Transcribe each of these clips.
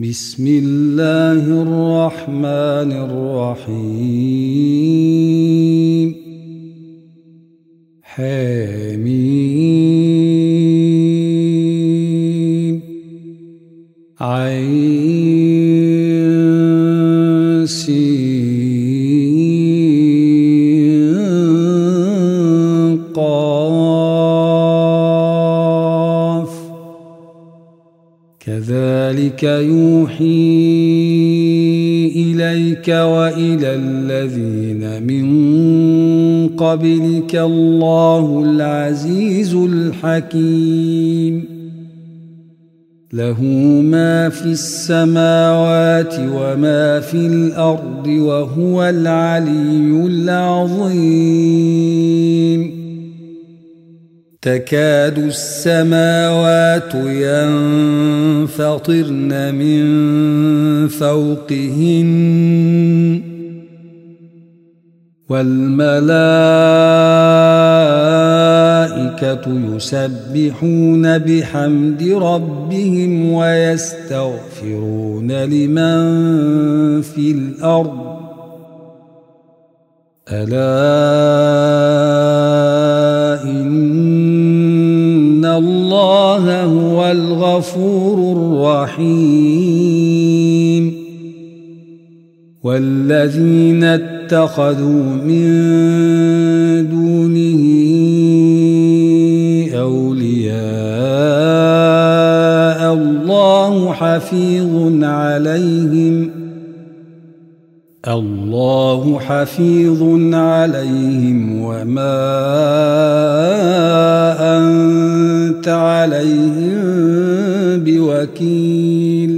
بسم الله الرحمن الرحيم. حميم. عين قاف. كذلك يوحي قبلك الله العزيز الحكيم. له ما في السماوات وما في الأرض وهو العلي العظيم. تكاد السماوات ينفطرن من فوقهن. والملائكة يسبحون بحمد ربهم ويستغفرون لمن في الأرض. ألا إن الله هو الغفور الرحيم. والذين اتخذوا من دونه أولياء. الله حفيظ عليهم. الله حفيظ عليهم. وما أنت عليهم بوكيل.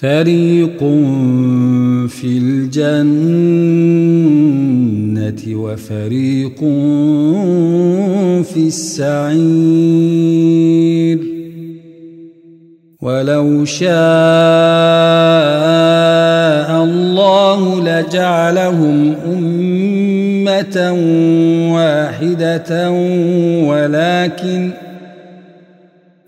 فريق في الجنة وفريق في السعير ولو شاء الله لجعلهم أمة واحدة ولكن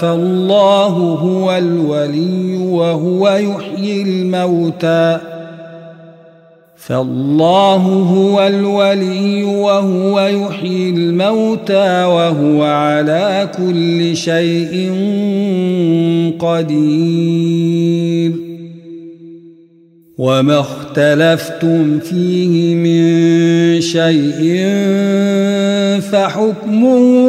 فالله هو الولي وهو يحيي الموتى. فالله هو الولي وهو يحيي الموتى وهو على كل شيء قدير. وما اختلفتم فيه من شيء فحكمه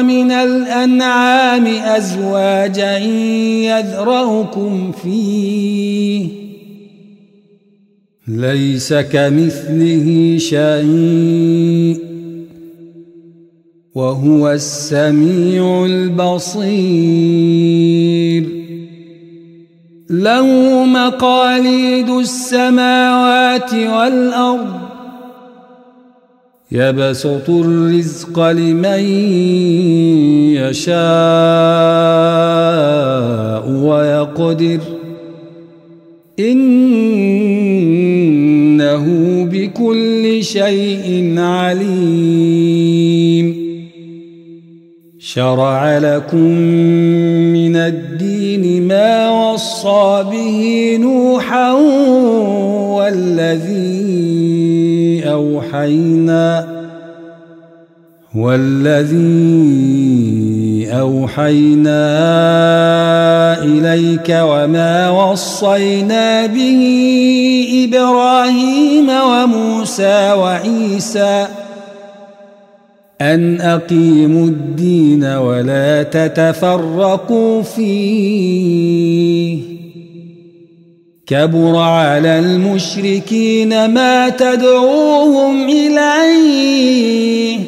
ومن الأنعام أزواجا يذرأكم فيه. ليس كمثله شيء. وهو السميع البصير. له مقاليد السماوات والأرض. يبسط الرزق لمن يشاء ويقدر إنه بكل شيء عليم شرع لكم من الدين ما وصى به نوحا والذي أوحينا والذي أوحينا إليك وما وصينا به إبراهيم وموسى وعيسى أن أقيموا الدين ولا تتفرقوا فيه كبر على المشركين ما تدعوهم إليه.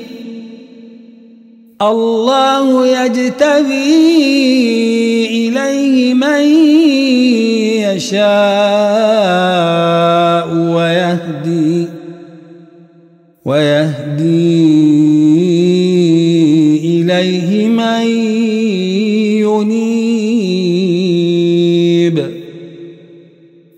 الله يجتبي إليه من يشاء ويهدي ويهدي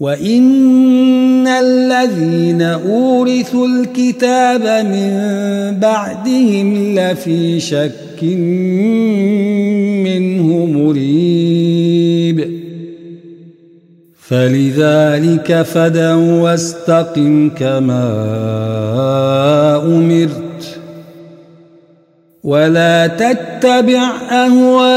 وإن الذين أورثوا الكتاب من بعدهم لفي شك منه مريب فلذلك فدع واستقم كما أمرت ولا تتبع أهواءهم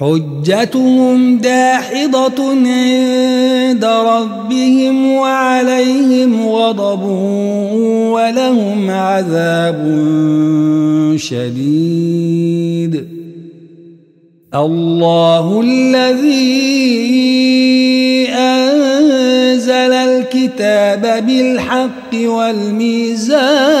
حجتهم داحضة عند ربهم وعليهم غضب ولهم عذاب شديد. الله الذي أنزل الكتاب بالحق والميزان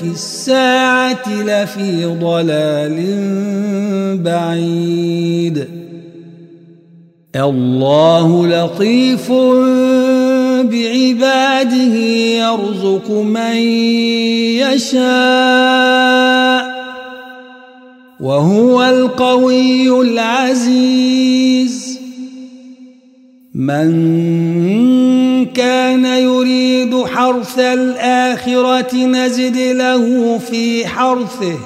في الساعة لفي ضلال بعيد. الله لطيف بعباده يرزق من يشاء وهو القوي العزيز. من كان يريد حرث الآخرة نزد له في حرثه.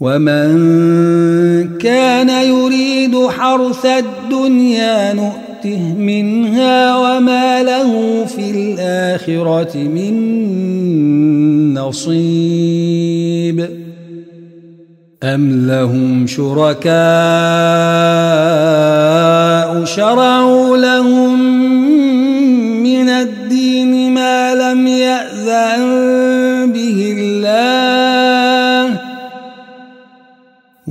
ومن كان يريد حرث الدنيا نؤته منها وما له في الآخرة من نصيب. أم لهم شركاء شرعوا لهم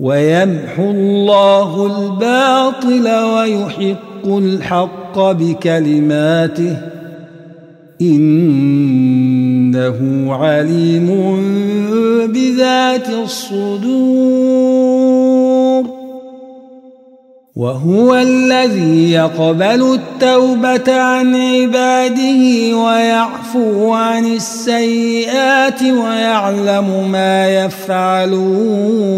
ويمحو الله الباطل ويحق الحق بكلماته إنه عليم بذات الصدور. وهو الذي يقبل التوبة عن عباده ويعفو عن السيئات ويعلم ما يفعلون.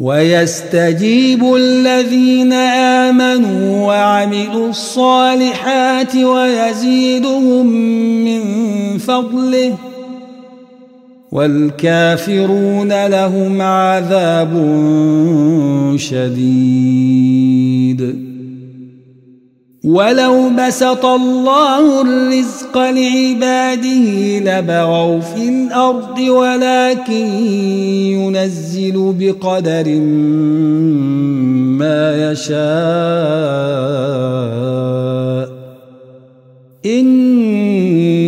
ويستجيب الذين آمنوا وعملوا الصالحات ويزيدهم من فضله. والكافرون لهم عذاب شديد. ولو بسط الله الرزق لعباده لبغوا في الأرض ولكن ينزل بقدر ما يشاء.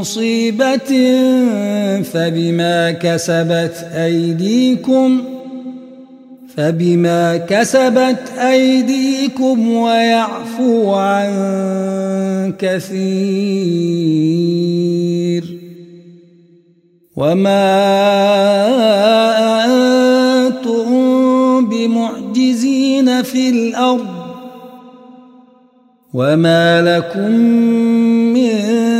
مصيبة فبما كسبت أيديكم فبما كسبت أيديكم ويعفو عن كثير وما أنتم بمعجزين في الأرض وما لكم من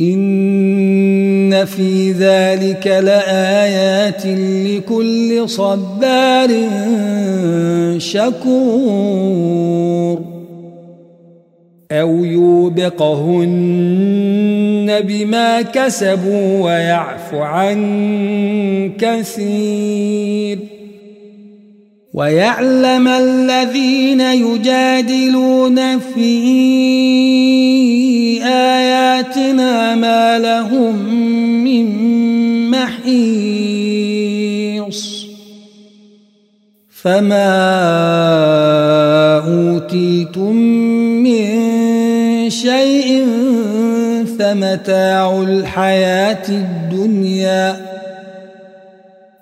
إن في ذلك لآيات لكل صبار شكور أو يوبقهن بما كسبوا ويعفو عن كثير ويعلم الذين يجادلون في آياتنا ما لهم من محيص. فما أوتيتم من شيء فمتاع الحياة الدنيا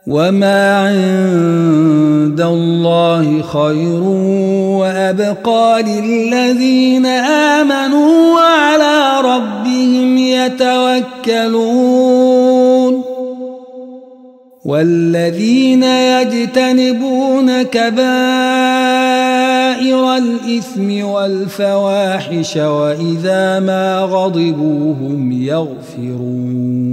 وما عند الله خير وأبقى للذين آمنوا وعلى ربهم يتوكلون. والذين يجتنبون كبائر الإثم والفواحش وإذا ما غضبوا هم يغفرون.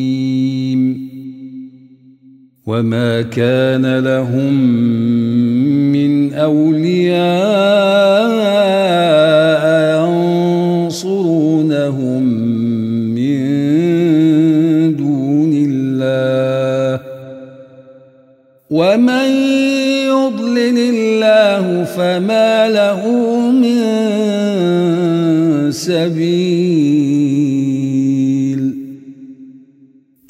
وما كان لهم من أولياء ينصرونهم من دون الله ومن يضلل الله فما له من سبيل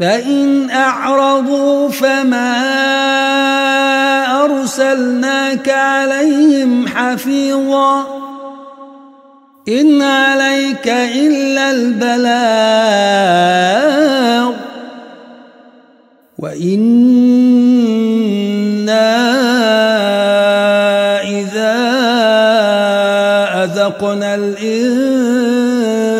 فإن أعرضوا فما أرسلناك عليهم حفيظا إن عليك إلا البلاغ وإنا إذا أذقنا الإنسان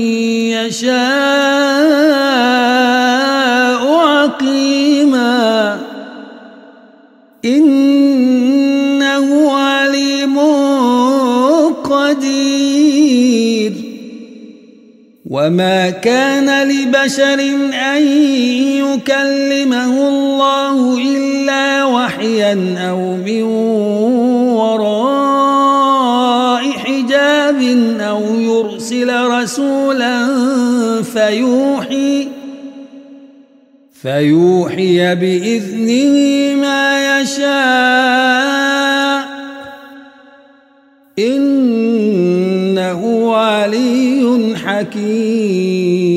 يشاء عقيما. إنه عليم قدير. وما كان لبشر أن يكلمه الله إلا وحيا أو من يرسل رسولا فيوحي فيوحي بإذنه ما يشاء إنه علي حكيم.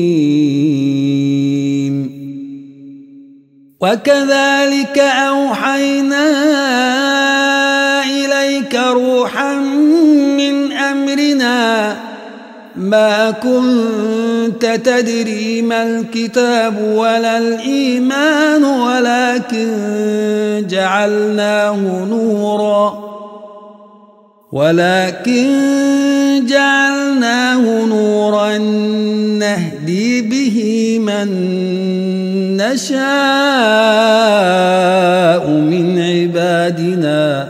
وكذلك أوحينا ما كنت تدري ما الكتاب ولا الإيمان ولكن جعلناه نورا. ولكن جعلناه نورا نهدي به من نشاء من عبادنا.